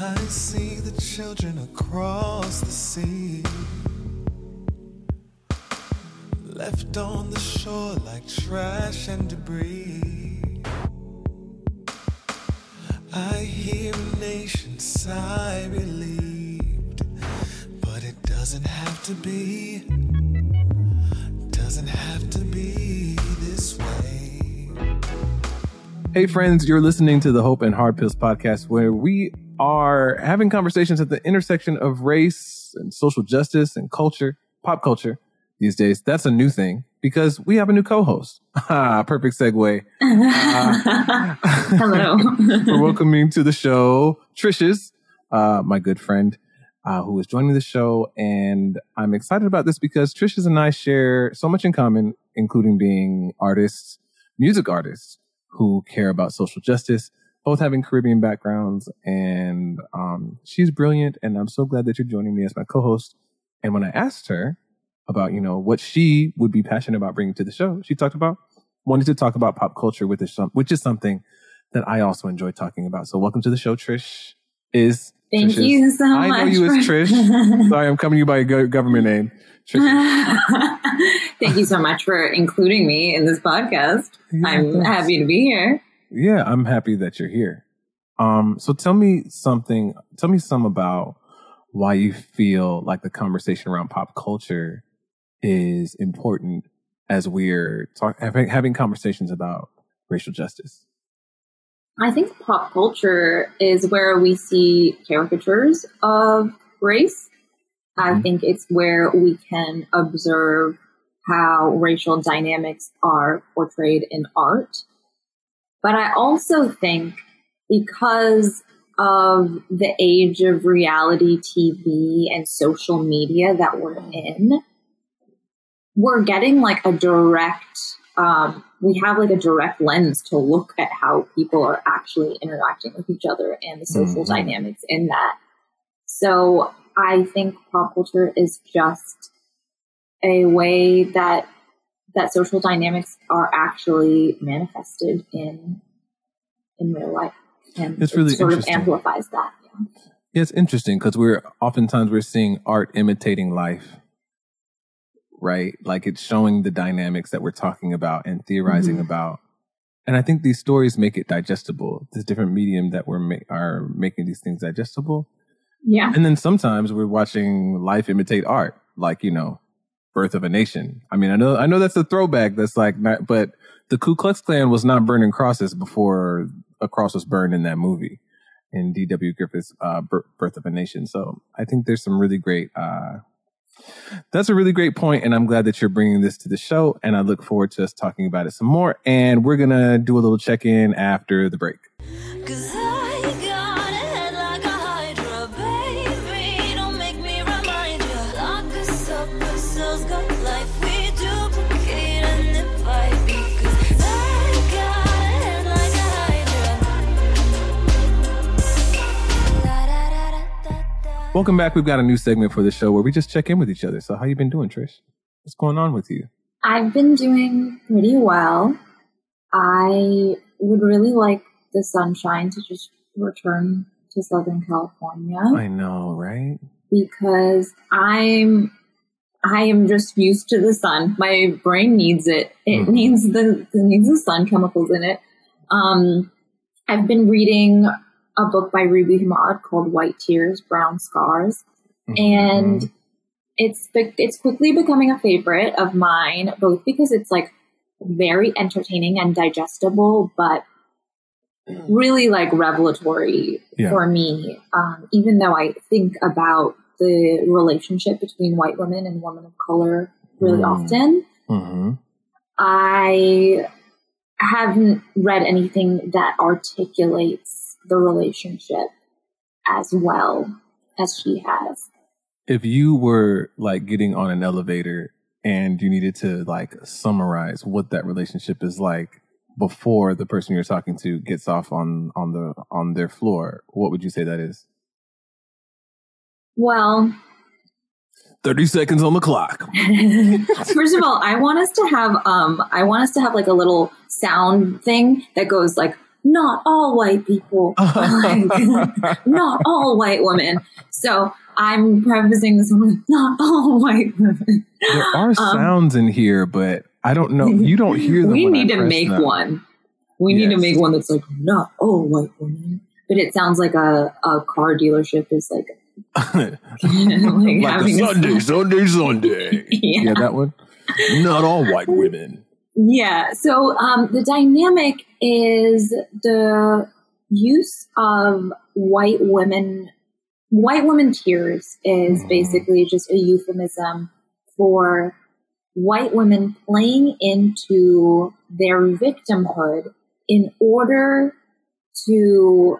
I see the children across the sea. Left on the shore like trash and debris. I hear a nation sigh relieved, but it doesn't have to be. Doesn't have to be this way. Hey, friends, you're listening to the Hope and Hard Pills podcast, where we are having conversations at the intersection of race and social justice and culture, pop culture these days. That's a new thing because we have a new co host. Ah, Perfect segue. Uh, Hello. We're welcoming to the show TRISHES, uh, my good friend. Uh, who is joining the show. And I'm excited about this because TRISHES and I share so much in common, including being artists, music artists who care about social justice, both having Caribbean backgrounds. And um, she's brilliant. And I'm so glad that you're joining me as my co host. And when I asked her about, you know, what she would be passionate about bringing to the show, she talked about wanting to talk about pop culture, with this, which is something that I also enjoy talking about. So welcome to the show, Trish. Is Thank you so I much. know you as Trish. Sorry, I'm coming to you by a go- government name. Trish. Thank you so much for including me in this podcast. Yeah, I'm happy to be here. Yeah, I'm happy that you're here. Um, so tell me something. Tell me some about why you feel like the conversation around pop culture is important as we're talk- having, having conversations about racial justice. I think pop culture is where we see caricatures of race. I Mhm. think it's where we can observe how racial dynamics are portrayed in art. But I also think because of the age of reality TV and social media that we're in, we're getting like a direct um, we have like a direct lens to look at how people are actually interacting with each other and the social Mhm. dynamics in that. So I think pop culture is just a way that that social dynamics are actually manifested in in real life, and It's it really sort of amplifies that. Yeah. It's interesting because we're oftentimes we're seeing art imitating life, right? Like it's showing the dynamics that we're talking about and theorizing Mhm. about. And I think these stories make it digestible. This different medium that we're ma- are making these things digestible. Yeah. And then sometimes we're watching life imitate art, like you know, Birth of a Nation. I mean, I know I know that's a throwback. That's like, not, but the Ku Klux Klan was not burning crosses before a cross was burned in that movie in D.W. Griffith's uh, Birth of a Nation. So I think there's some really great. Uh, that's a really great point, and I'm glad that you're bringing this to the show. And I look forward to us talking about it some more. And we're gonna do a little check in after the break. Welcome back. We've got a new segment for the show where we just check in with each other. So how you been doing, Trish? What's going on with you? I've been doing pretty well. I would really like the sunshine to just return to Southern California I know, right? because I'm I am just used to the sun. My brain needs it. It Mhm. needs the it needs the sun chemicals in it. Um, I've been reading a book by Ruby Hamad called White Tears, Brown Scars and Mhm. it's it's quickly becoming a favorite of mine both because it's like very entertaining and digestible but really like revelatory Yeah. for me um, even though i think about the relationship between white women and women of color really Mm. often Mhm. i haven't read anything that articulates the relationship as well as she has if you were like getting on an elevator and you needed to like summarize what that relationship is like before the person you're talking to gets off on on the on their floor, what would you say that is? well 30 seconds on the clock. First of all, I want us to have um I want us to have like a little sound thing that goes like not all white people, like, not all white women. So I'm prefacing this one with not all white women. There are Um, sounds in here, but I don't know. You don't hear them. We when I need to press make them. one. We need to make one that's like not all white women, but it sounds like a, a car dealership is like, like, like having a a- Sunday, Sunday, Sunday. yeah. Yeah, that one. Not all white women. Yeah. So um, the dynamic is the use of white women. White women tears is Mhm. basically just a euphemism for white women playing into their victimhood in order to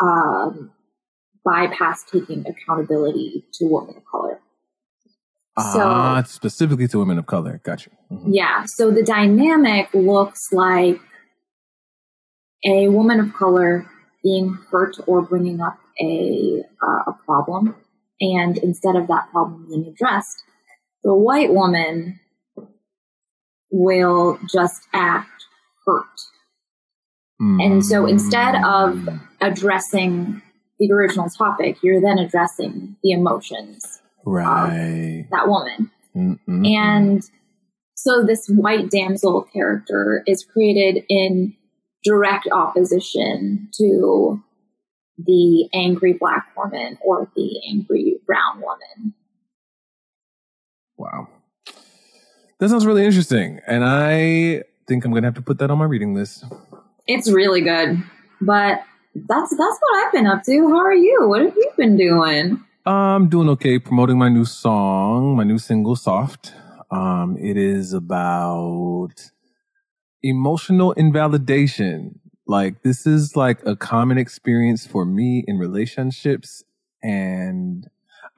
um, bypass taking accountability to women of color. So- ah, specifically to women of color. Got you. Mhm. Yeah. So the dynamic looks like a woman of color being hurt or bringing up a uh, a problem, and instead of that problem being addressed, the white woman will just act hurt. And so instead of addressing the original topic, you're then addressing the emotions right, that woman. Mm-mm. And so this white damsel character is created in direct opposition to the angry black woman or the angry brown woman. wow, that sounds really interesting, and I think I'm gonna have to put that on my reading list. It's really good. But that's that's what I've been up to. How are you? What have you been doing? I'm doing okay promoting my new song, my new single, Soft. Um, it is about emotional invalidation. Like, this is like a common experience for me in relationships. And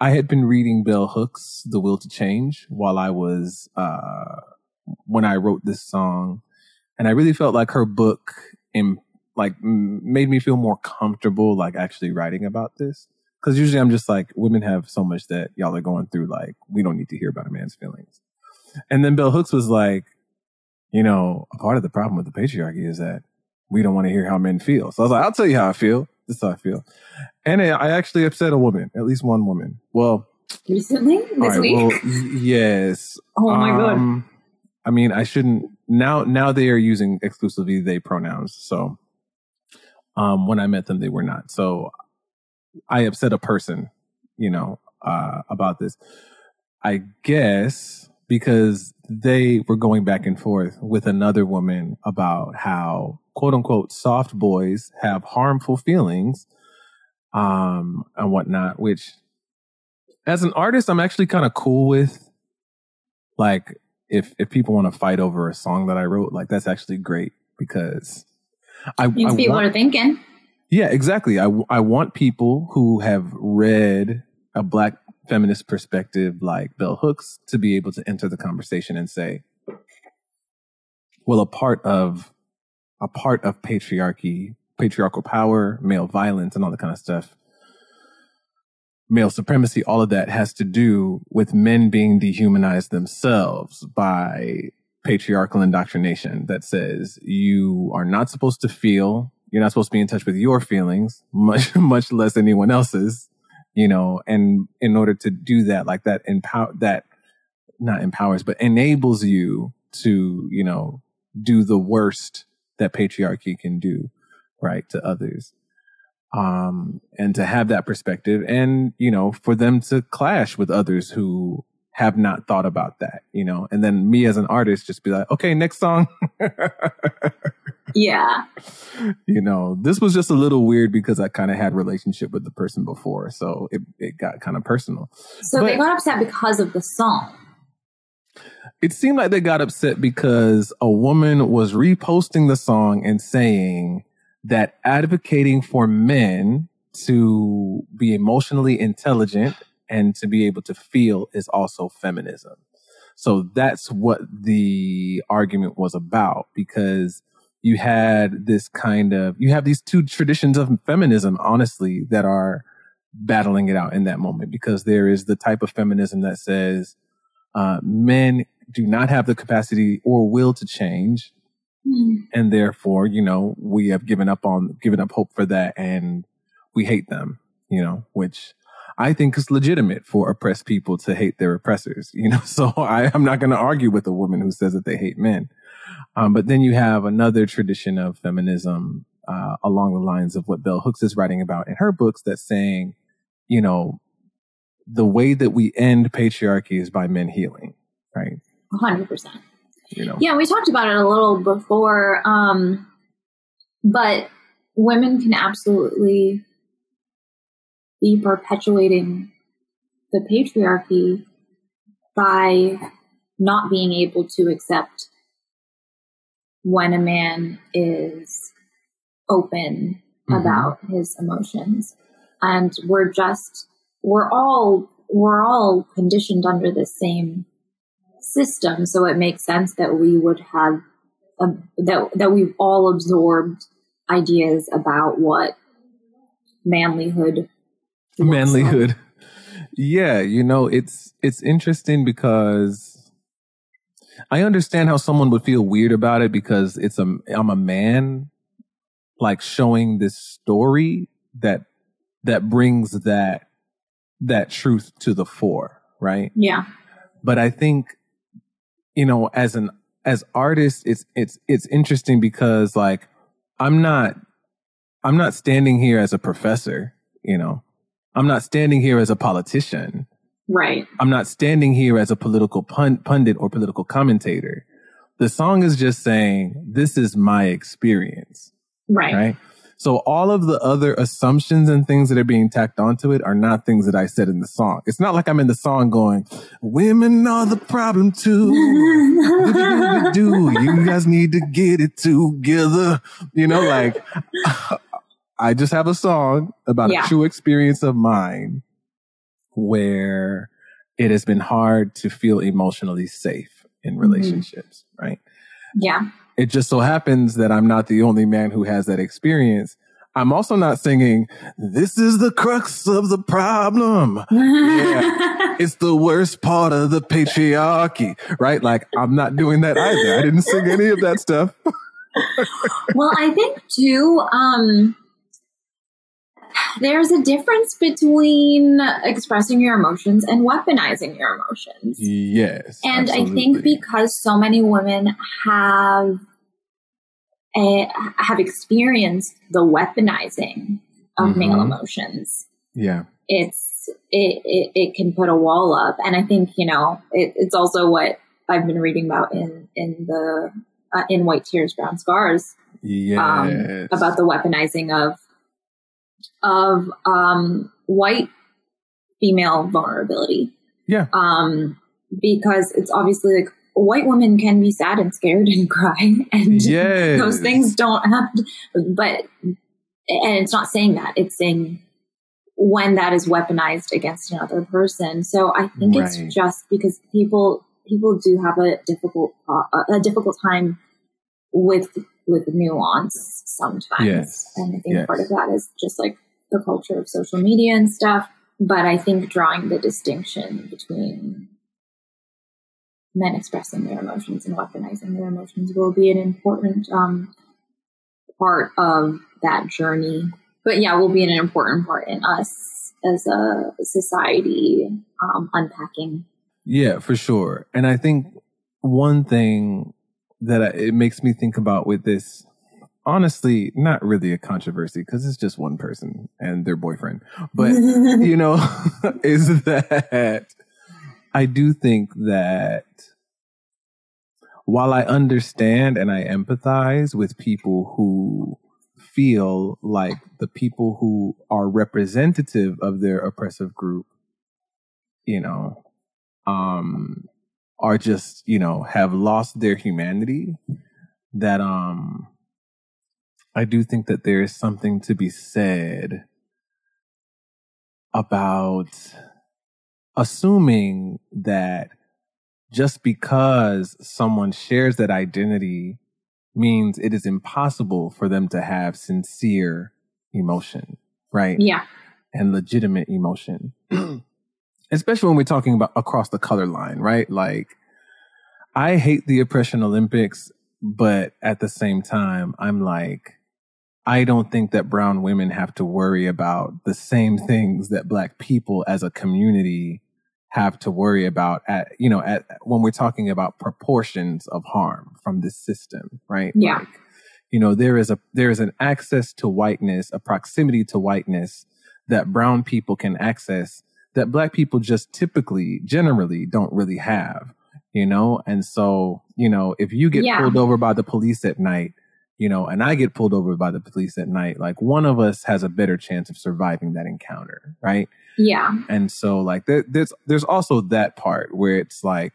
I had been reading Bell Hooks, The Will to Change, while I was, uh, when I wrote this song. And I really felt like her book, in, like, made me feel more comfortable, like, actually writing about this because usually I'm just like, women have so much that y'all are going through. Like, we don't need to hear about a man's feelings. And then Bell Hooks was like, you know, a part of the problem with the patriarchy is that we don't want to hear how men feel. So I was like, I'll tell you how I feel. This is how I feel. And I actually upset a woman, at least one woman. Well, Recently? This right, week? well, yes. oh my god. Um, I mean, I shouldn't now. Now they are using exclusively they pronouns. So, um, when I met them, they were not. So, I upset a person, you know, uh, about this. I guess because they were going back and forth with another woman about how quote unquote soft boys have harmful feelings, um, and whatnot. Which, as an artist, I'm actually kind of cool with. Like, if if people want to fight over a song that I wrote, like that's actually great because I, Means I people want- are thinking. Yeah, exactly. I, I want people who have read a black feminist perspective like Bell Hooks to be able to enter the conversation and say, well, a part of a part of patriarchy, patriarchal power, male violence, and all that kind of stuff, male supremacy, all of that has to do with men being dehumanized themselves by patriarchal indoctrination that says you are not supposed to feel you're not supposed to be in touch with your feelings much much less anyone else's you know and in order to do that like that empower that not empowers but enables you to you know do the worst that patriarchy can do right to others. Um and to have that perspective and you know for them to clash with others who have not thought about that you know and then me as an artist just be like okay next song Yeah. you know this was just a little weird because i kind of had relationship with the person before so it, it got kind of personal So they got upset because of the song. it seemed like they got upset because a woman was reposting the song and saying that advocating for men to be emotionally intelligent and to be able to feel is also feminism. So that's what the argument was about because you had this kind of, you have these two traditions of feminism, honestly, that are battling it out in that moment because there is the type of feminism that says, uh, men do not have the capacity or will to change. Mm. and therefore, you know, we have given up on given up hope for that, and we hate them. You know, which I think is legitimate for oppressed people to hate their oppressors. You know, so I, I'm not going to argue with a woman who says that they hate men. Um, but then you have another tradition of feminism uh, along the lines of what Bell Hooks is writing about in her books that's saying, you know, the way that we end patriarchy is by men healing, right? 100%. You know, Yeah, we talked about it a little before, um, but women can absolutely be perpetuating the patriarchy by not being able to accept when a man is open Mhm. about his emotions and we're just we're all we're all conditioned under the same system so it makes sense that we would have um, that that we've all absorbed ideas about what manlyhood looks like. Yeah, you know, it's it's interesting because I understand how someone would feel weird about it because it's a I'm a man like showing this story that that brings that that truth to the fore, right? yeah but I think, you know, as an as artists, it's it's it's interesting because like I'm not I'm not standing here as a professor, you know. I'm not standing here as a politician. Right I'm not standing here as a political pun- pundit or political commentator. The song is just saying, this is my experience right right? So all of the other assumptions and things that are being tacked onto it are not things that I said in the song. It's not like I'm in the song going, "Women are the problem too." Do you guys need to get it together? You know, like I just have a song about Yeah. a true experience of mine where it has been hard to feel emotionally safe in relationships, right? yeah it just so happens that I'm not the only man who has that experience. I'm also not singing, this is the crux of the problem. yeah. It's the worst part of the patriarchy, right? Like, I'm not doing that either. I didn't sing any of that stuff. well i think too um there's a difference between expressing your emotions and weaponizing your emotions Yes. And I think because so many women have a, have experienced the weaponizing of Mhm. male emotions, yeah. it's it, it it can put a wall up. And I think you know it, it's also what I've been reading about in in the uh, in White Tears, Brown Scars Yes. um, about the weaponizing of of um, white female vulnerability Yeah. um, because it's obviously like white women can be sad and scared and cry, and Yes. those things don't have. To, but and it's not saying that; it's saying when that is weaponized against another person. So I think Right. it's just because people people do have a difficult pro- a difficult time with with nuance sometimes, Yes. and I think Yes. part of that is just like the culture of social media and stuff. But I think drawing the distinction between men expressing their emotions and weaponizing their emotions will be an important um, part of that journey. But yeah, will be an important part in us as a society um, unpacking. Yeah, for sure. And I think one thing that I, it makes me think about with this, honestly, not really a controversy because it's just one person and their boyfriend, but you know, is that I do think that while I understand and I empathize with people who feel like the people who are representative of their oppressive group, you know, um, are just, you know, have lost their humanity, that, um, I do think that there is something to be said about assuming that just because someone shares that identity means it is impossible for them to have sincere emotion, right? yeah, And legitimate emotion. Especially when we're talking about across the color line, right? Like, I hate the oppression Olympics but at the same time, I'm like, I don't think that brown women have to worry about the same things that black people as a community have to worry about at, you know, at when we're talking about proportions of harm from this system, right? Yeah. Like, you know, there is a, there is an access to whiteness, a proximity to whiteness that brown people can access that black people just typically, generally don't really have, you know? And so, you know, if you get Yeah. pulled over by the police at night, you know, and I get pulled over by the police at night, like one of us has a better chance of surviving that encounter, right? Yeah. And so like there, there's there's also that part where it's like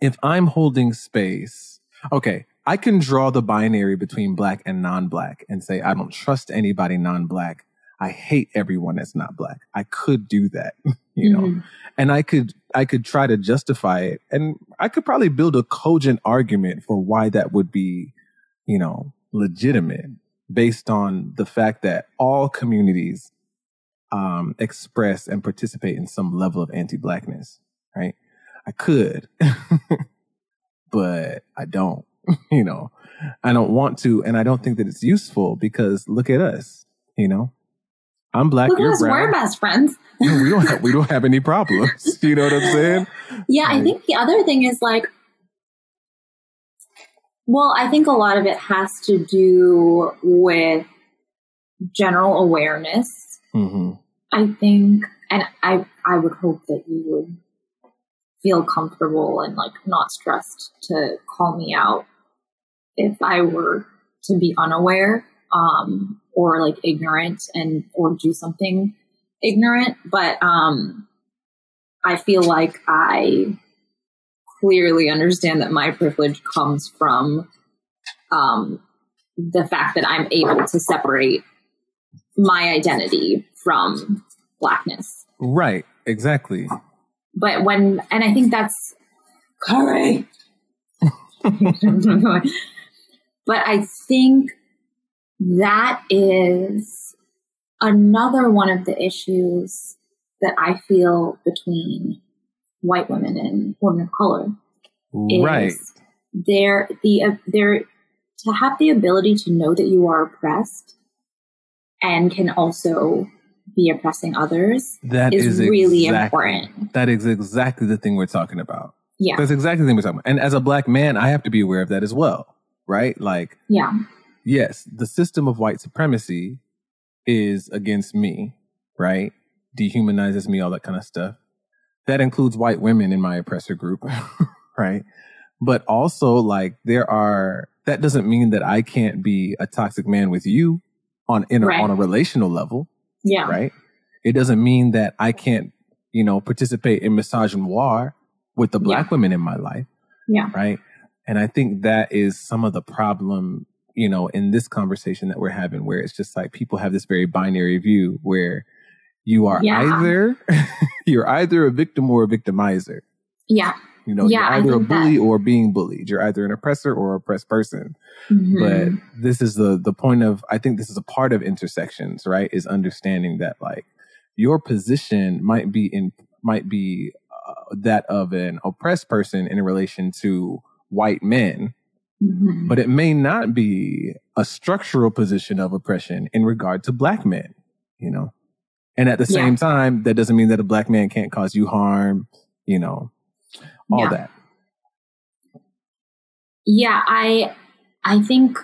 if I'm holding space, okay, I can draw the binary between black and non-black and say I don't trust anybody non-black. I hate everyone that's not black. I could do that, you know. Mhm. And I could I could try to justify it and I could probably build a cogent argument for why that would be, you know, legitimate based on the fact that all communities um, express and participate in some level of anti-blackness, right? I could, but I don't. You know, I don't want to, and I don't think that it's useful because look at us. You know, I'm black. Look you're us, we're best friends. we don't have we don't have any problems. You know what I'm saying? Yeah, I think the other thing is like, well, I think a lot of it has to do with general awareness. hmm I think, and I, I would hope that you would feel comfortable and like not stressed to call me out if I were to be unaware, um, or like ignorant and, or do something ignorant. But, um, I feel like I clearly understand that my privilege comes from, um, the fact that I'm able to separate my identity from blackness. Right. Exactly. But when, and I think that's curry. but I think that is another one of the issues that I feel between white women and women of color. Right. They're the uh, they're to have the ability to know that you are oppressed and can also be oppressing others That is is really exactly- important. That is exactly the thing we're talking about. Yeah. That's exactly the thing we're talking about. And as a black man, I have to be aware of that as well. Right? Like, Yeah. yes, the system of white supremacy is against me, right? Dehumanizes me, all that kind of stuff. That includes white women in my oppressor group, right? But also, like, there are, that doesn't mean that I can't be a toxic man with you on, in a, Right. on a relational level, Yeah. right? It doesn't mean that I can't, you know, participate in misogynoir with the black women in my life Yeah. right? And I think that is some of the problem, you know, in this conversation that we're having, where it's just like people have this very binary view where you are Yeah. either you're either a victim or a victimizer. Yeah. You know, Yeah, you're either a think that- bully or being bullied. You're either an oppressor or oppressed person. Mhm. But this is the the point of I think this is a part of intersections, right? Is understanding that like your position might be in might be uh, that of an oppressed person in relation to white men, Mhm. but it may not be a structural position of oppression in regard to black men, you know? And at the Yeah. same time, that doesn't mean that a black man can't cause you harm, you know, all Yeah. that. Yeah, I I think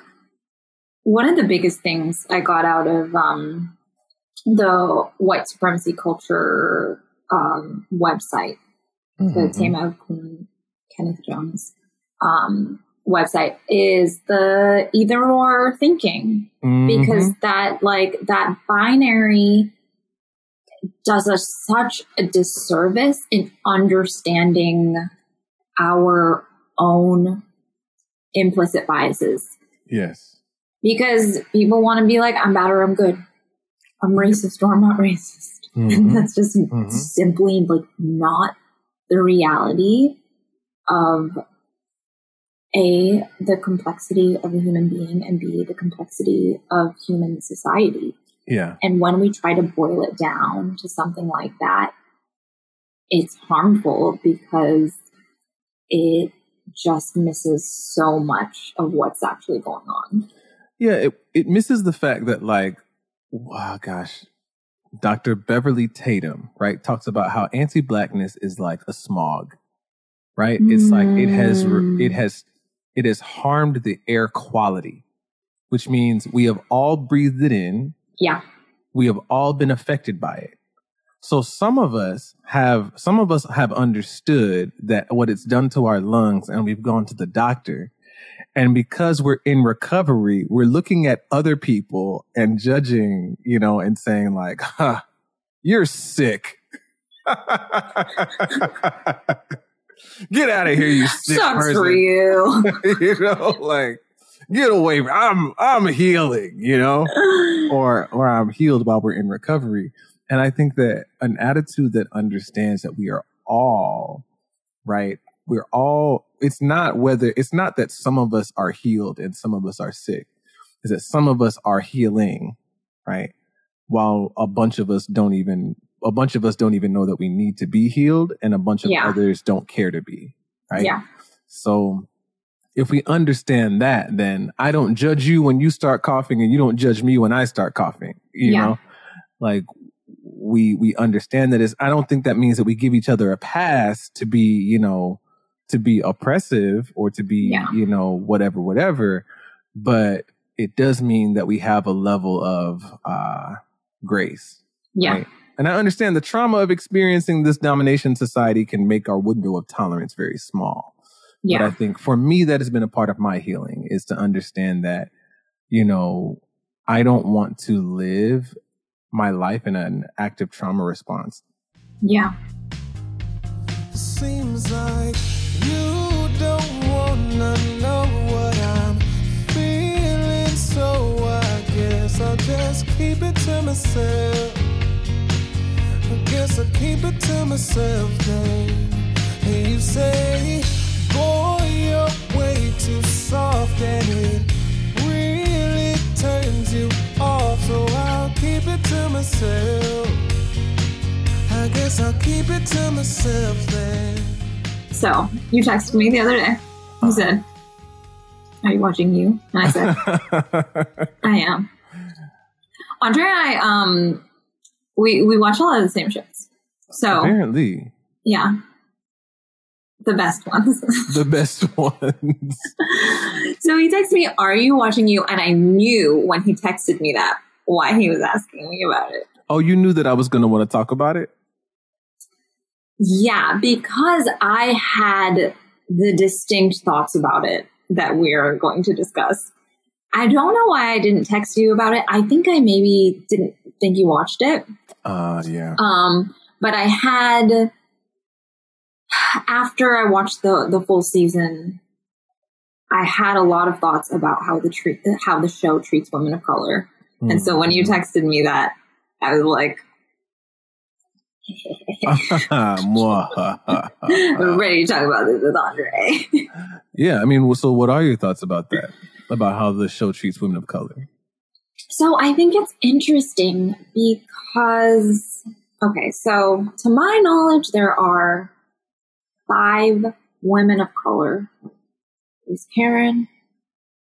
one of the biggest things I got out of um, the white supremacy culture um, website, the Mhm. Tema Okun Kenneth Jones um, website, is the either or thinking because Mhm. that like that binary does us such a disservice in understanding our own implicit biases yes. because people want to be like i'm bad or i'm good i'm racist or i'm not racist and Mhm. that's just Mhm. simply like not the reality of a the complexity of a human being and b the complexity of human society Yeah. and when we try to boil it down to something like that, it's harmful because it just misses so much of what's actually going on. Yeah, it, it misses the fact that like, wow, gosh, Dr. Beverly Tatum, right, talks about how anti-blackness is like a smog, right? It's like it has Mm. it has it has harmed the air quality, which means we have all breathed it in, Yeah. we have all been affected by it. So some of us have some of us have understood that what it's done to our lungs and we've gone to the doctor. And because we're in recovery, we're looking at other people and judging, you know, and saying like, huh, you're sick. Get out of here, you sick Sucks person for you. you know, like get away. I'm I'm healing, you know, or or I'm healed while we're in recovery. And I think that an attitude that understands that we are all right. We're all. It's not whether it's not that some of us are healed and some of us are sick. Is that some of us are healing, right? While a bunch of us don't even a bunch of us don't even know that we need to be healed, and a bunch of Yeah. others don't care to be, right? Yeah. So if we understand that, then I don't judge you when you start coughing and you don't judge me when I start coughing. You Yeah. know? Like we we understand that is I don't think that means that we give each other a pass to be, you know, to be oppressive or to be, Yeah. you know, whatever, whatever. But it does mean that we have a level of uh grace. Yeah. Right. And I understand the trauma of experiencing this domination society can make our window of tolerance very small. But I think for me, that has been a part of my healing is to understand that, you know, I don't want to live my life in an active trauma response. Yeah. Seems like you don't wanna know what I'm feeling, so I guess I'll just keep it to myself. I guess I'll keep it to myself then. And you say, boy, you're way too soft, and it really turns you off, so I'll keep it to myself. I guess I'll keep it to myself then. So you texted me the other day. You said, Are you watching you? And I said, I am. Andre and I, um, we we watch a lot of the same shows. So Apparently, yeah. The best ones. the best ones. so he texted me, Are you watching you? And I knew when he texted me that why he was asking me about it. oh, you knew that I was going to want to talk about it? Yeah, because I had the distinct thoughts about it that we're going to discuss. I don't know why I didn't text you about it. I think I maybe didn't think you watched it. Uh, yeah. Um, but I had after I watched the the full season, I had a lot of thoughts about how the treat how the show treats women of color. And so when you Mm-hmm. texted me that, I was like ready to talk about this with Andre. yeah, I mean, so what are your thoughts about that? About how the show treats women of color? So I think it's interesting because, okay, so to my knowledge, there are five women of color. Is Karen?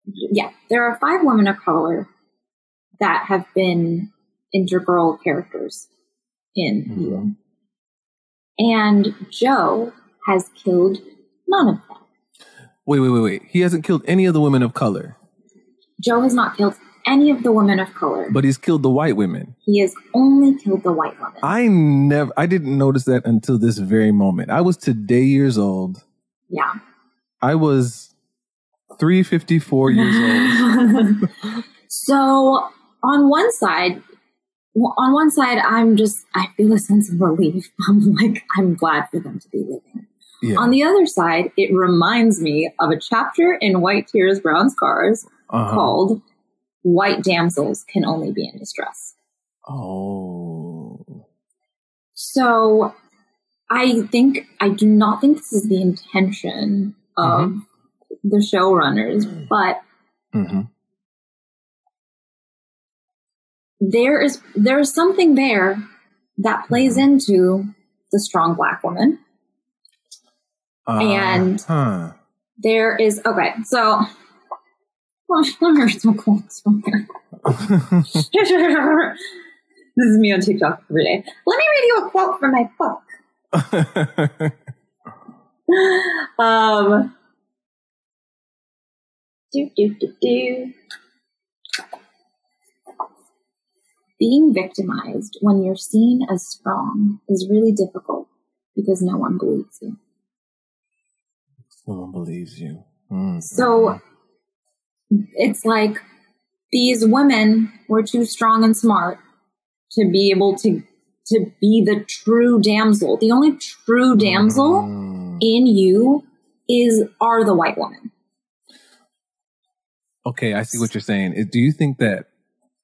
Yeah, there are five women of color that have been integral characters in mm-hmm. you. And Joe has killed none of them. Wait, wait, wait, wait. He hasn't killed any of the women of color, Joe has not killed any of the women of color. but he's killed the white women. he has only killed the white women. I never, I didn't notice that until this very moment. I was today years old. yeah. I was 354 years old. so on one side, on one side, I'm just I feel a sense of relief. I'm like I'm glad for them to be living. Yeah. On the other side, it reminds me of a chapter in White Tears, Brown Scars uh-huh. called "White Damsels Can Only Be in Distress." Oh. So I think I do not think this is the intention of the showrunners, but hmm there is there is something there that plays into the strong black woman Uh, And- huh. There is okay, so well, let me read some quotes this is me on TikTok every day. Let me read you a quote from my book. Um, do do do do. Being victimized when you're seen as strong is really difficult because no one believes you. No one believes you. Mm. So it's like these women were too strong and smart to be able to to be the true damsel. The only true damsel Mm. in you is are the white woman. Okay, I see what you're saying. Do you think that?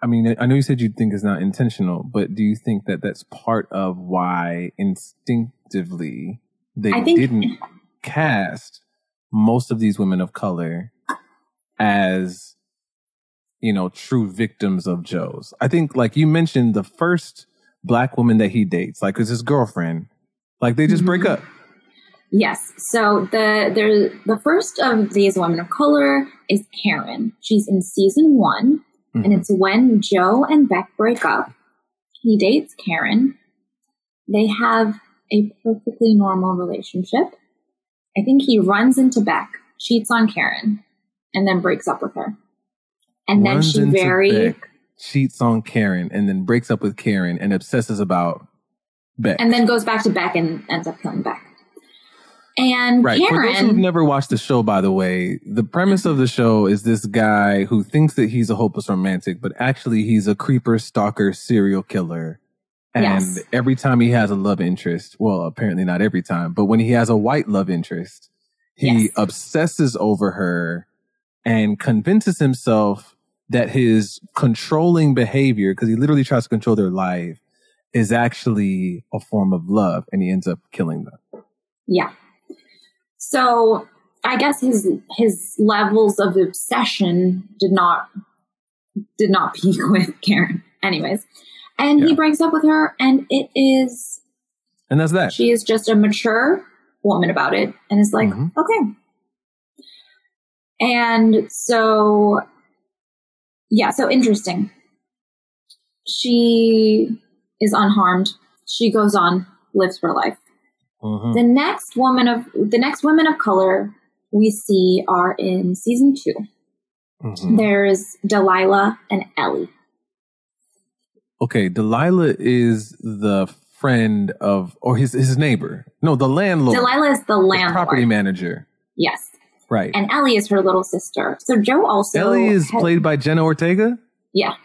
I mean, I know you said you think it's not intentional, but do you think that that's part of why instinctively they think- didn't cast most of these women of color as, you know, true victims of Joe's? I think, like you mentioned, the first black woman that he dates, like, is his girlfriend. Like, they just break Mhm. up. Yes. So the there the first of these women of color is Karen. She's in season one, and Mhm. it's when Joe and Beck break up. He dates Karen. They have a perfectly normal relationship. I think he runs into Beck, cheats on Karen, and then breaks up with her. And then she very Beck, cheats on Karen, and then breaks up with Karen and obsesses about Beck. and then goes back to Beck and ends up killing Beck. And Right. For those who've never watched the show, by the way, the premise of the show is this guy who thinks that he's a hopeless romantic, but actually he's a creeper, stalker, serial killer. And Yes. every time he has a love interest, well, apparently not every time, but when he has a white love interest, he Yes. obsesses over her and convinces himself that his controlling behavior, because he literally tries to control their life, is actually a form of love, and he ends up killing them. yeah. So I guess his his levels of obsession did not did not peak with Karen. Anyways, and he breaks up with her, and it is And that's that. she is just a mature woman about it, and is like, Mhm. okay. And so, yeah, so interesting. She is unharmed. She goes on, lives her life. Mhm. The next woman of the next women of color we see are in season 2 Mhm. There's Delilah and Ellie. Okay, Delilah is the friend of, or his his neighbor. No, the landlord, Delilah is the the landlord. property manager. Yes, Right. and Ellie is her little sister. So Joe also Ellie is had- played by Jenna Ortega. Yeah,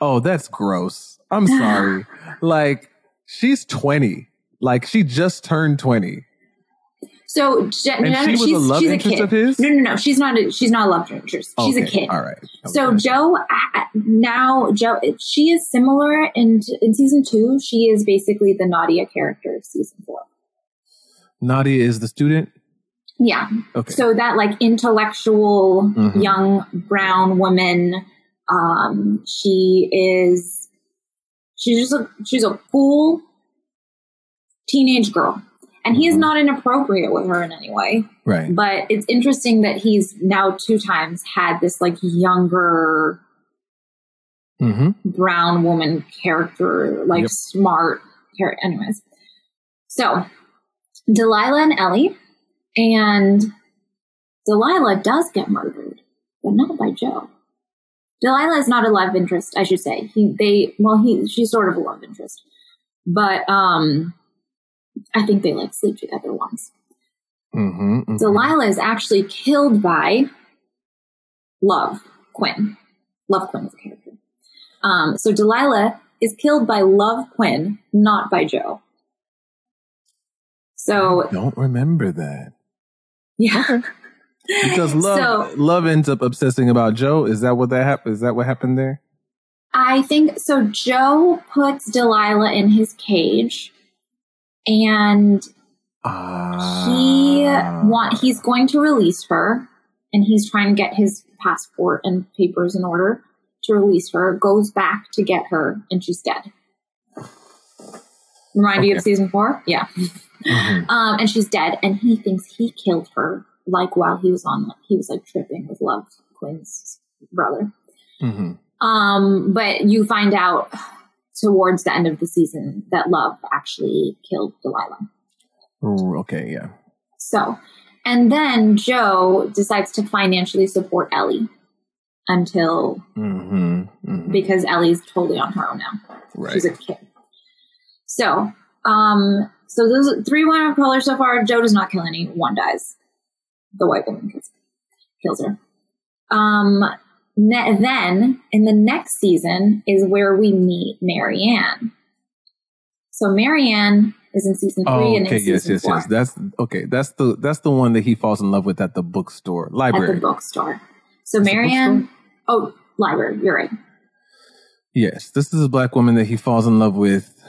Oh, that's gross. I'm sorry. like she's 20. Like she just turned 20. So And Jenna- she was a she's, love she's a interest kid. of his? No, no, no. She's not. A, she's not a love interest. She's a kid. All right. So Joe now Joe she is similar in in season two. She is basically the Nadia character of season four. Nadia is the student. Yeah. Okay. So that like intellectual Mhm. young brown woman. Um, she is. She's just a she's a cool teenage girl, and he is Mhm. not inappropriate with her in any way. right. But it's interesting that he's now two times had this like younger hmm brown woman character, like Yep. smart character. Anyways, so Delilah and Ellie, and Delilah does get murdered, but not by Joe. Delilah is not a love interest, I should say. He, they, well, he, she's sort of a love interest, but um, I think they like sleep together once. hmm Delilah is actually killed by Love Quinn. Love Quinn is a character. Um, so Delilah is killed by Love Quinn, not by Joe. So Don't remember that yeah, because love So- love ends up obsessing about Joe. Is that what that happened? Is that what happened there? I think so. Joe puts Delilah in his cage, and Ah. he want he's going to release her, and he's trying to get his passport and papers in order to release her. Goes back to get her, and she's dead. Remind you of season four? Yeah. Mhm. Um, and she's dead, and he thinks he killed her like while he was on, he was like tripping with Love Quinn's brother. hmm Um, but you find out towards the end of the season that Love actually killed Delilah. Okay, yeah. So, and then Joe decides to financially support Ellie until hmm hmm because Ellie's totally on her own now. Right. She's a kid. So, um, so those three women of color so far. Joe does not kill any. One dies. The white woman kills, kills her. Um, ne- then in the next season is where we meet Marianne. So Marianne is in season three Oh, and okay. Yes, yes, four yes. That's okay. That's the that's the one that he falls in love with at the bookstore at library. the bookstore. So Marianne, oh, library. You're right. Yes, this is a black woman that he falls in love with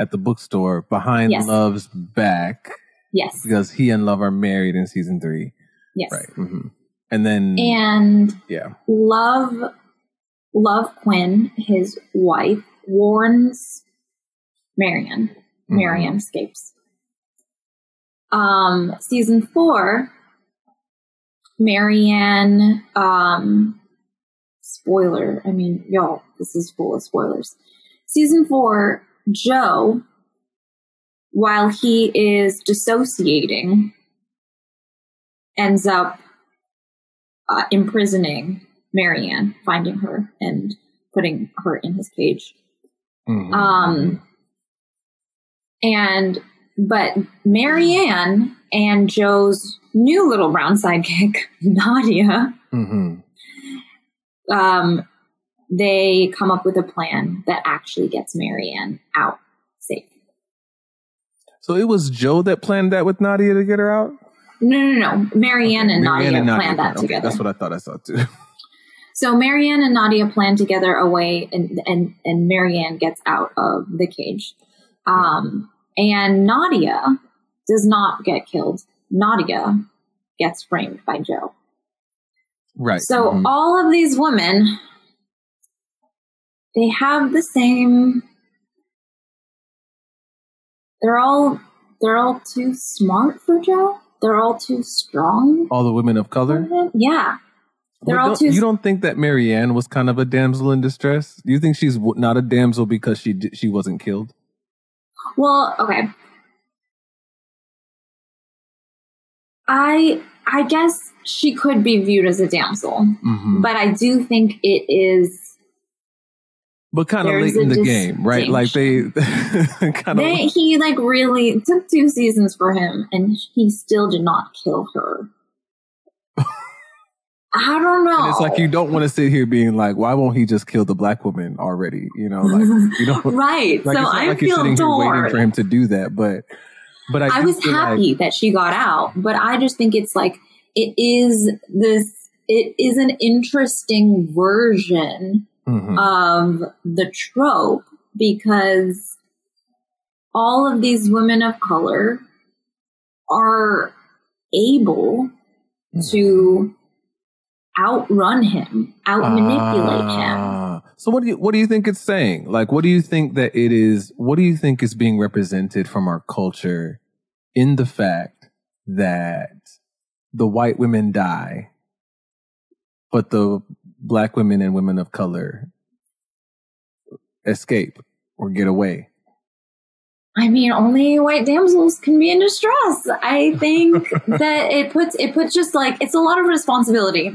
at the bookstore behind Yes. Love's back Yes, because he and Love are married in season three. yes. Right. hmm And then And yeah. Love Love Quinn, his wife, warns Marianne. Mhm. Marianne escapes. Um, season four, Marianne, um, spoiler, I mean, y'all, this is full of spoilers. Season four, Joe, while he is dissociating, ends up uh, imprisoning Marianne, finding her and putting her in his cage. Mhm. Um, and but Marianne and Joe's new little brown sidekick, Nadia, Mhm. um, they come up with a plan that actually gets Marianne out safe. So it was Joe that planned that with Nadia to get her out. No, no, no. Marianne Okay, and Marianne Nadia and planned that okay, together. That's what I thought I saw too. So Marianne and Nadia plan together a way, and and and Marianne gets out of the cage, um, and Nadia does not get killed. Nadia gets framed by Joe. right. So Mhm. all of these women, they have the same. They're all they're all too smart for Joe. They're all too strong. all the women of color. Yeah, they're But all too. You don't think that Marianne was kind of a damsel in distress? Do you think she's not a damsel because she she wasn't killed? Well, okay. I I guess she could be viewed as a damsel, hmm but I do think it is But kind of late in the game, right? Like they kind of. he like really took two seasons for him and he still did not kill her. I don't know. And it's like you don't want to sit here being like, why won't he just kill the black woman already? You know, like you don't. right. Like so I like feel sitting here waiting for him to do that, but but I, I was feel like- happy that she got out, but I just think it's like it is this it is an interesting version Mhm. of the trope because all of these women of color are able to outrun him, outmanipulate him. Ah. So what do you what do you think it's saying? Like what do you think that it is what do you think is being represented from our culture in the fact that the white women die but the black women and women of color escape or get away? I mean, only white damsels can be in distress. I think that it puts it puts just like it's a lot of responsibility.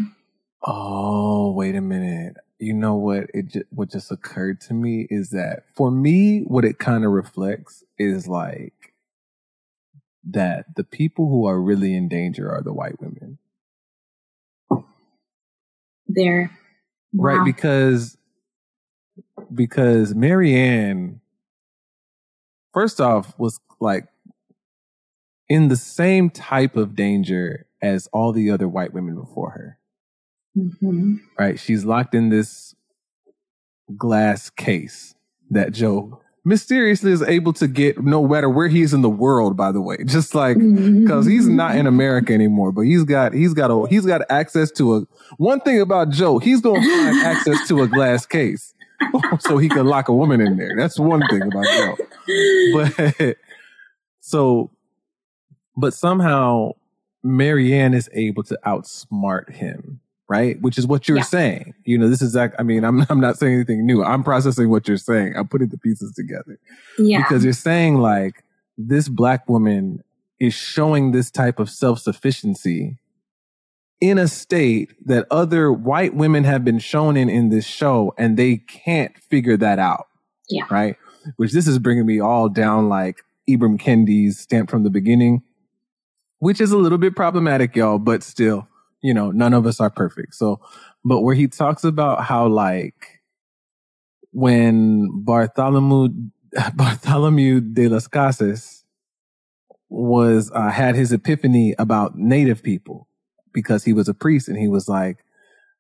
Oh, wait a minute. You know what? It ju- what just occurred to me is that for me, what it kind of reflects is like that the people who are really in danger are the white women, There, right? Because because Marianne, first off, was like in the same type of danger as all the other white women before her. Mhm. right? She's locked in this glass case that Joe mysteriously is able to get no matter where he is in the world, by the way. Just like mm-hmm. because he's not in America anymore, but he's got he's got a he's got access to a one thing about Joe, he's gonna find access to a glass case. so he can lock a woman in there. That's one thing about Joe. But so but somehow Marianne is able to outsmart him, right? Which is what you're Yeah. saying. You know, this is that. I mean, I'm I'm not saying anything new. I'm processing what you're saying. I'm putting the pieces together Yeah. because you're saying like this black woman is showing this type of self sufficiency in a state that other white women have been shown in in this show, and they can't figure that out. Yeah. Right. Which this is bringing me all down like Ibram Kendi's stamp from the beginning, which is a little bit problematic, y'all, but still, you know, none of us are perfect. So, but where he talks about how like when Bartholomew Bartholomew de las Casas was uh, had his epiphany about native people because he was a priest and he was like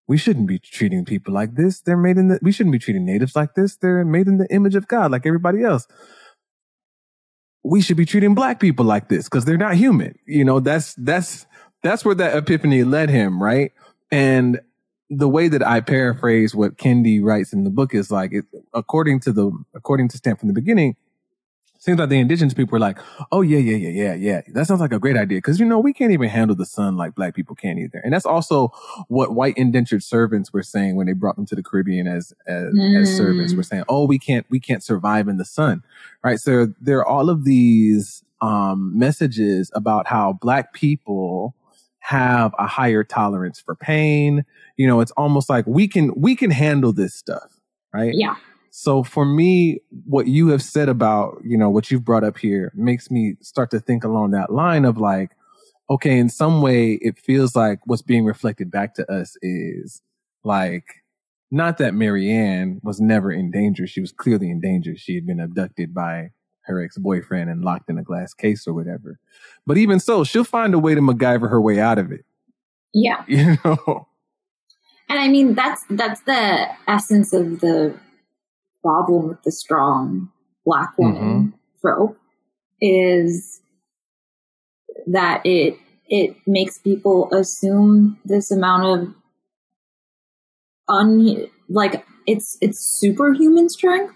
we shouldn't be treating people like this. They're made in the we shouldn't be treating natives like this. They're made in the image of God like everybody else. We should be treating black people like this because they're not human. You know that's that's that's where that epiphany led him right and the way that I paraphrase what Kendi writes in the book is like, it, according to the, according to Stamp from the beginning, seems like the indigenous people were like, oh yeah, yeah, yeah, yeah, yeah. That sounds like a great idea. Cause you know, we can't even handle the sun like black people can either. And that's also what white indentured servants were saying when they brought them to the Caribbean as, as, as Mm. servants were saying, oh, we can't, we can't survive in the sun. Right. So there are all of these, um, messages about how black people have a higher tolerance for pain. You know, it's almost like we can, we can handle this stuff. Right. yeah. So for me, what you have said about, you know, what you've brought up here makes me start to think along that line of like, okay, in some way it feels like what's being reflected back to us is like, not that Marianne was never in danger. She was clearly in danger. She had been abducted by her ex-boyfriend and locked in a glass case or whatever. But even so, she'll find a way to MacGyver her way out of it. Yeah. You know? And I mean, that's that's the essence of the problem with the strong black woman mm-hmm. trope is that it it makes people assume this amount of un like it's it's superhuman strength,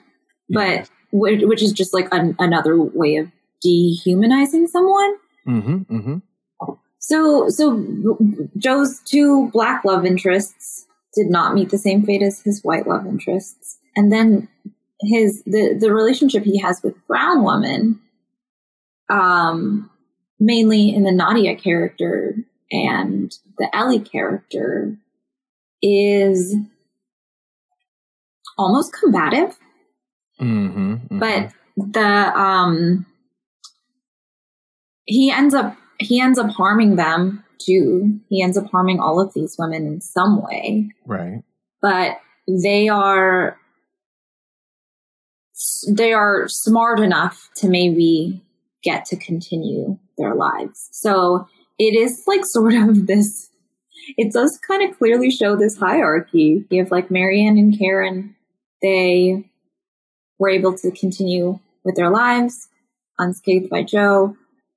but which, which is just like an, another way of dehumanizing someone. hmm hmm So, so Joe's two black love interests did not meet the same fate as his white love interests, and then his the the relationship he has with brown woman, um, mainly in the Nadia character and the Ellie character, is almost combative hmm but the um he ends up he ends up harming them too. He ends up harming all of these women in some way. Right. but they are they are smart enough to maybe get to continue their lives. So it is like sort of this it does kind of clearly show this hierarchy. You have like marianne and karen. They were able to continue with their lives unscathed by Joe.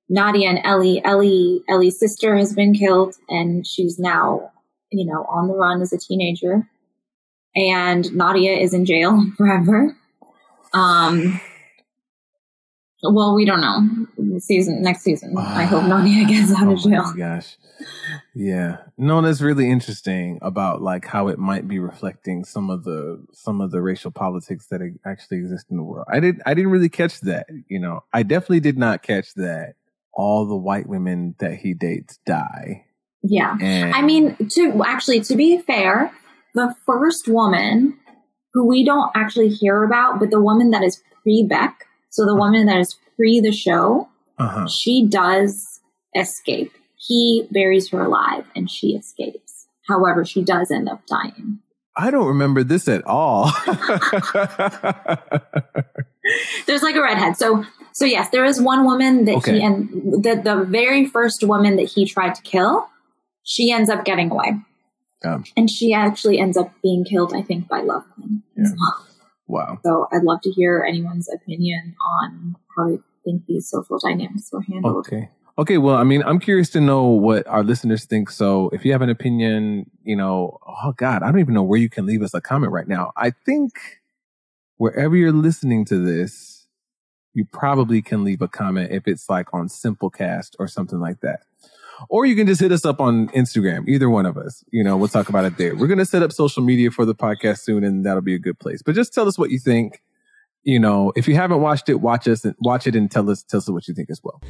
Nadia and Ellie, Ellie, Ellie's sister has been killed and she's now, you know, on the run as a teenager. And Nadia is in jail forever. Um, well, we don't know. Season next season, I hope ah, Nadia gets out of Oh jail. my gosh. Yeah. No, that's really interesting about like how it might be reflecting some of the some of the racial politics that actually exist in the world. I didn't I didn't really catch that, you know. I definitely did not catch that all the white women that he dates die. Yeah. And I mean, to actually, to be fair, the first woman who we don't actually hear about, but the woman that is pre Beck, so the woman that is pre the show, uh-huh. she does escape. He buries her alive and she escapes. However, she does end up dying. I don't remember this at all. There's like a redhead. So, so yes, there is one woman that Okay. he and the the very first woman that he tried to kill, she ends up getting away, um, and she actually ends up being killed. I think by Loveman as Yeah. well. Wow. So I'd love to hear anyone's opinion on how they think these social dynamics were handled. Okay. Okay. Well, I mean, I'm curious to know what our listeners think. So if you have an opinion, you know, oh God, I don't even know where you can leave us a comment right now. I think wherever you're listening to this, you probably can leave a comment if it's like on Simplecast or something like that. Or you can just hit us up on Instagram, either one of us. You know, we'll talk about it there. We're going to set up social media for the podcast soon, and that'll be a good place. But just tell us what you think. You know, if you haven't watched it, watch us and watch it and tell us tell us what you think as well.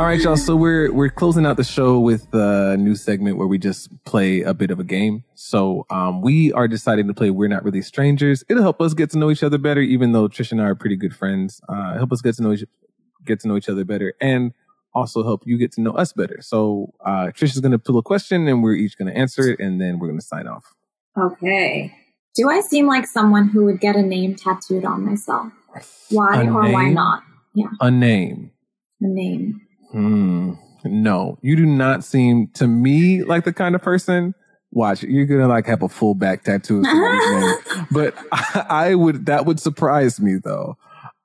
All right, y'all. So we're we're closing out the show with a new segment where we just play a bit of a game. So um, we are deciding to play. We're not really strangers. It'll help us get to know each other better, even though Trish and I are pretty good friends. Uh, help us get to know each get to know each other better, and also help you get to know us better. So uh, Trish is going to pull a question, and we're each going to answer it, and then we're going to sign off. Okay. Do I seem like someone who would get a name tattooed on myself? Why A or why name? not? A name. A name. Hmm. No, you do not seem to me like the kind of person. Watch, you're gonna like have a full back tattoo, of somebody's name. but I, I would. That would surprise me though.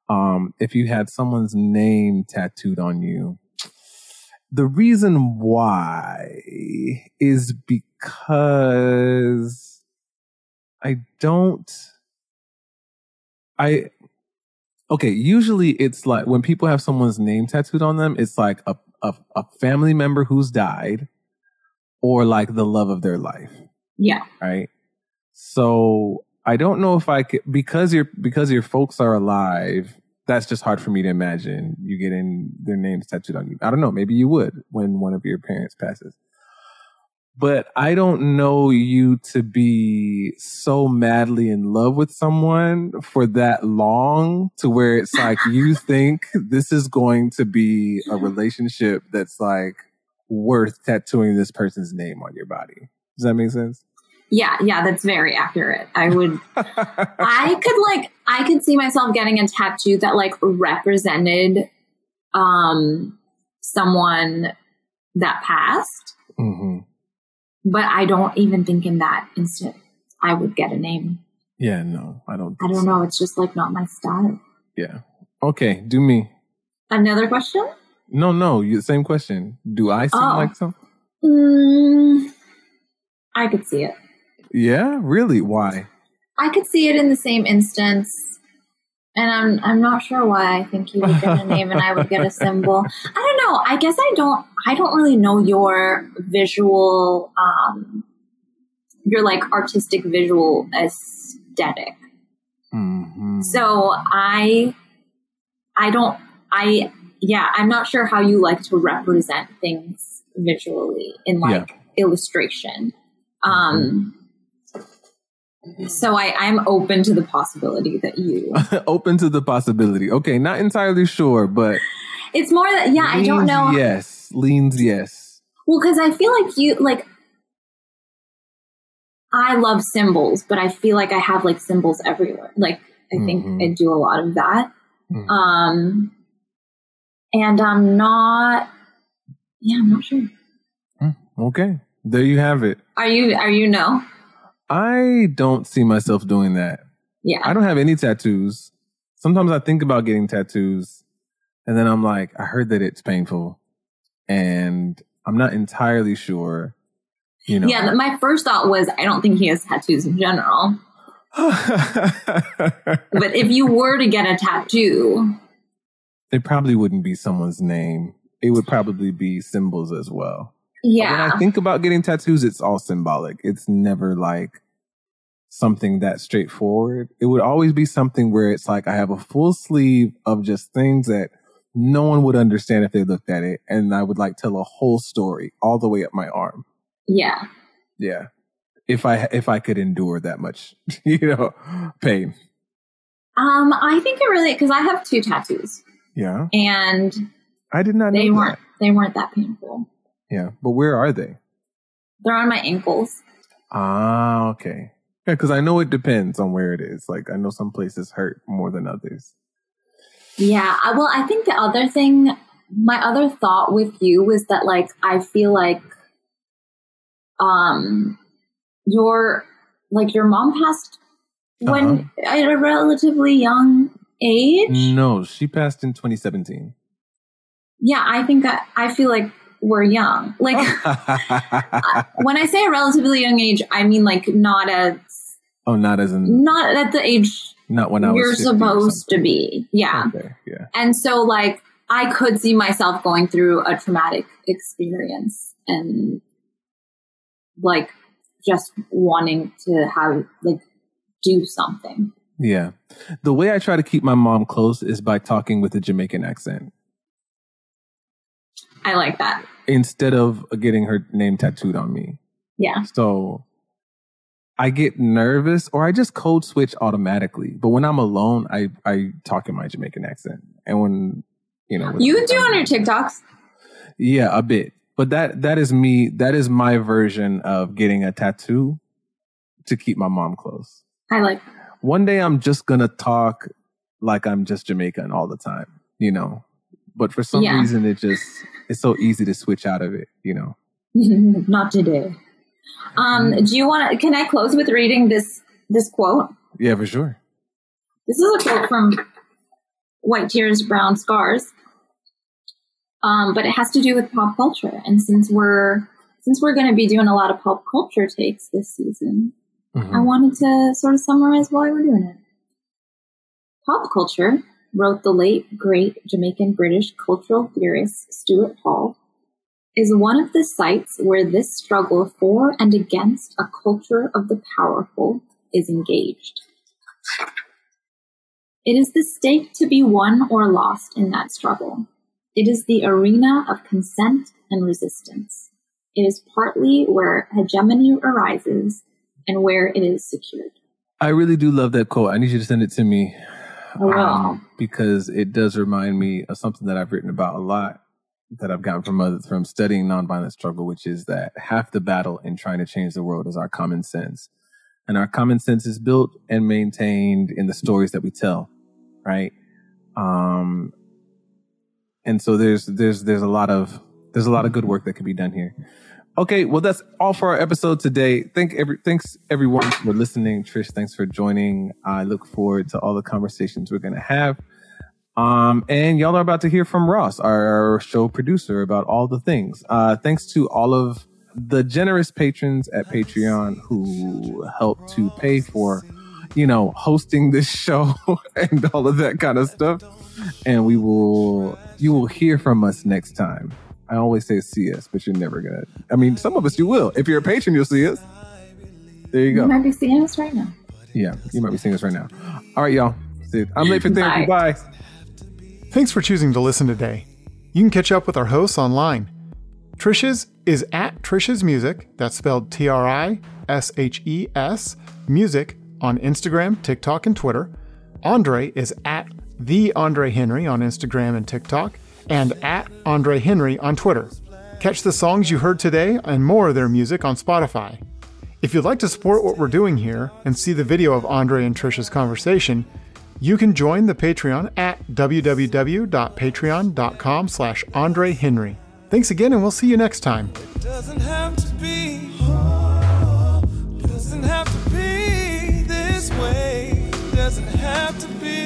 Um, if you had someone's name tattooed on you, the reason why is because I don't. I okay, usually it's like when people have someone's name tattooed on them, it's like a, a, a family member who's died or like the love of their life, Yeah. right? So I don't know if I could because your because your folks are alive. That's just hard for me to imagine you getting their names tattooed on you. I don't know. Maybe you would when one of your parents passes. But I don't know you to be so madly in love with someone for that long to where it's like you think this is going to be a relationship that's like worth tattooing this person's name on your body. Does that make sense? Yeah, yeah, that's very accurate. I would I could like I could see myself getting a tattoo that like represented um someone that passed, hmm but I don't even think in that instant I would get a name. Yeah, no, I don't. I don't so. know, it's just like not my style. Yeah. Okay, do me. Another question? No, no, you, same question. Do I seem Oh. like some? Mm, I could see it. Yeah, really? Why? I could see it in the same instance. And I'm I'm not sure why I think you would get a name and I would get a symbol. I don't know. I guess I don't I don't really know your visual um your like artistic visual aesthetic. hmm So I I don't I yeah, I'm not sure how you like to represent things visually in like illustration. Um so I, I'm open to the possibility that you Open to the possibility. Okay, not entirely sure, but It's more that yeah, I don't know. Yes, leans yes. Well, because I feel like you like I love symbols, but I feel like I have like symbols everywhere. Like I think Mhm. I do a lot of that. Mhm. Um and I'm not yeah, I'm not sure. Okay, there you have it. Are you are you no? I don't see myself doing that. Yeah. I don't have any tattoos. Sometimes I think about getting tattoos, and then I'm like, I heard that it's painful, and I'm not entirely sure. You know. Yeah, my first thought was I don't think he has tattoos in general. But if you were to get a tattoo, it probably wouldn't be someone's name. It would probably be symbols as well. But yeah. When I think about getting tattoos, it's all symbolic. It's never like something that straightforward. It would always be something where it's like I have a full sleeve of just things that no one would understand if they looked at it. And I would like tell a whole story all the way up my arm. yeah. Yeah. If I, if I could endure that much, you know, pain. Um, I think it really because I have two tattoos Yeah. and I did not they that. weren't they weren't that painful. Yeah. But where are they? They're on my ankles. Ah, okay. Yeah, because I know it depends on where it is. Like I know some places hurt more than others. Yeah. I, well, I think the other thing, my other thought with you was that like I feel like, um, your like your mom passed when Uh-huh. at a relatively young age. No, she passed in 2017. Yeah, I think I feel like we're young. Like when I say a relatively young age, I mean like not as oh, not as in not at the age not when I was you're 50 supposed to be. Yeah. Okay, yeah. And so like I could see myself going through a traumatic experience and like just wanting to have like do something. Yeah. The way I try to keep my mom close is by talking with a Jamaican accent I like that. Instead of getting her name tattooed on me. Yeah. So I get nervous or I just code switch automatically. But when I'm alone, I, I talk in my Jamaican accent. And when, you know, You do on your TikToks. Yeah, a bit. But that that is me. That is my version of getting a tattoo to keep my mom close. I like One day I'm just gonna talk like I'm just Jamaican all the time, you know. But for some Yeah. reason, it just it's so easy to switch out of it, you know. not today. Um, Mm-hmm. do you want to? Can I close with reading this this quote? Yeah, for sure. This is a quote from White Tears, Brown Scars. Um, but it has to do with pop culture, and since we're since we're going to be doing a lot of pop culture takes this season, Mhm. I wanted to sort of summarize why we're doing it. Pop culture, wrote the late great Jamaican British cultural theorist Stuart Hall, is one of the sites where this struggle for and against a culture of the powerful is engaged. It is the stake to be won or lost in that struggle. It is the arena of consent and resistance. It is partly where hegemony arises and where it is secured. I really do love that quote. I need you to send it to me I will. um, because it does remind me of something that I've written about a lot that I've gotten from others from studying nonviolent struggle, which is that half the battle in trying to change the world is our common sense. And our common sense is built and maintained in the stories that we tell, right? Um, and so there's there's there's a lot of there's a lot of good work that could be done here. Okay, well that's all for our episode today. Thank every thanks everyone for listening. Trish, thanks for joining. I look forward to all the conversations we're gonna have. Um, and y'all are about to hear from Ross, our show producer, about all the things. Uh, thanks to all of the generous patrons at Patreon who help to pay for, you know, hosting this show and all of that kind of stuff. And we will, you will hear from us next time. I always say see us, but you're never gonna. I mean, some of us you will. If you're a patron, you'll see us. There you go. You might be seeing us right now. Yeah, you might be seeing us right now. All right, y'all. See you. I'm late for therapy. Bye. Bye. Thanks for choosing to listen today. You can catch up with our hosts online. TRISHES is at TRISHES Music, that's spelled T R I S H E S, music on Instagram, TikTok, and Twitter. Andre is at The Andre Henry on Instagram and TikTok, and at Andre Henry on Twitter. Catch the songs you heard today and more of their music on Spotify. If you'd like to support what we're doing here and see the video of Andre and TRISHES conversation, you can join the Patreon at www.patreon.com slash Andre Henry. Thanks again, and we'll see you next time. Doesn't have to be. This way. Doesn't have to be.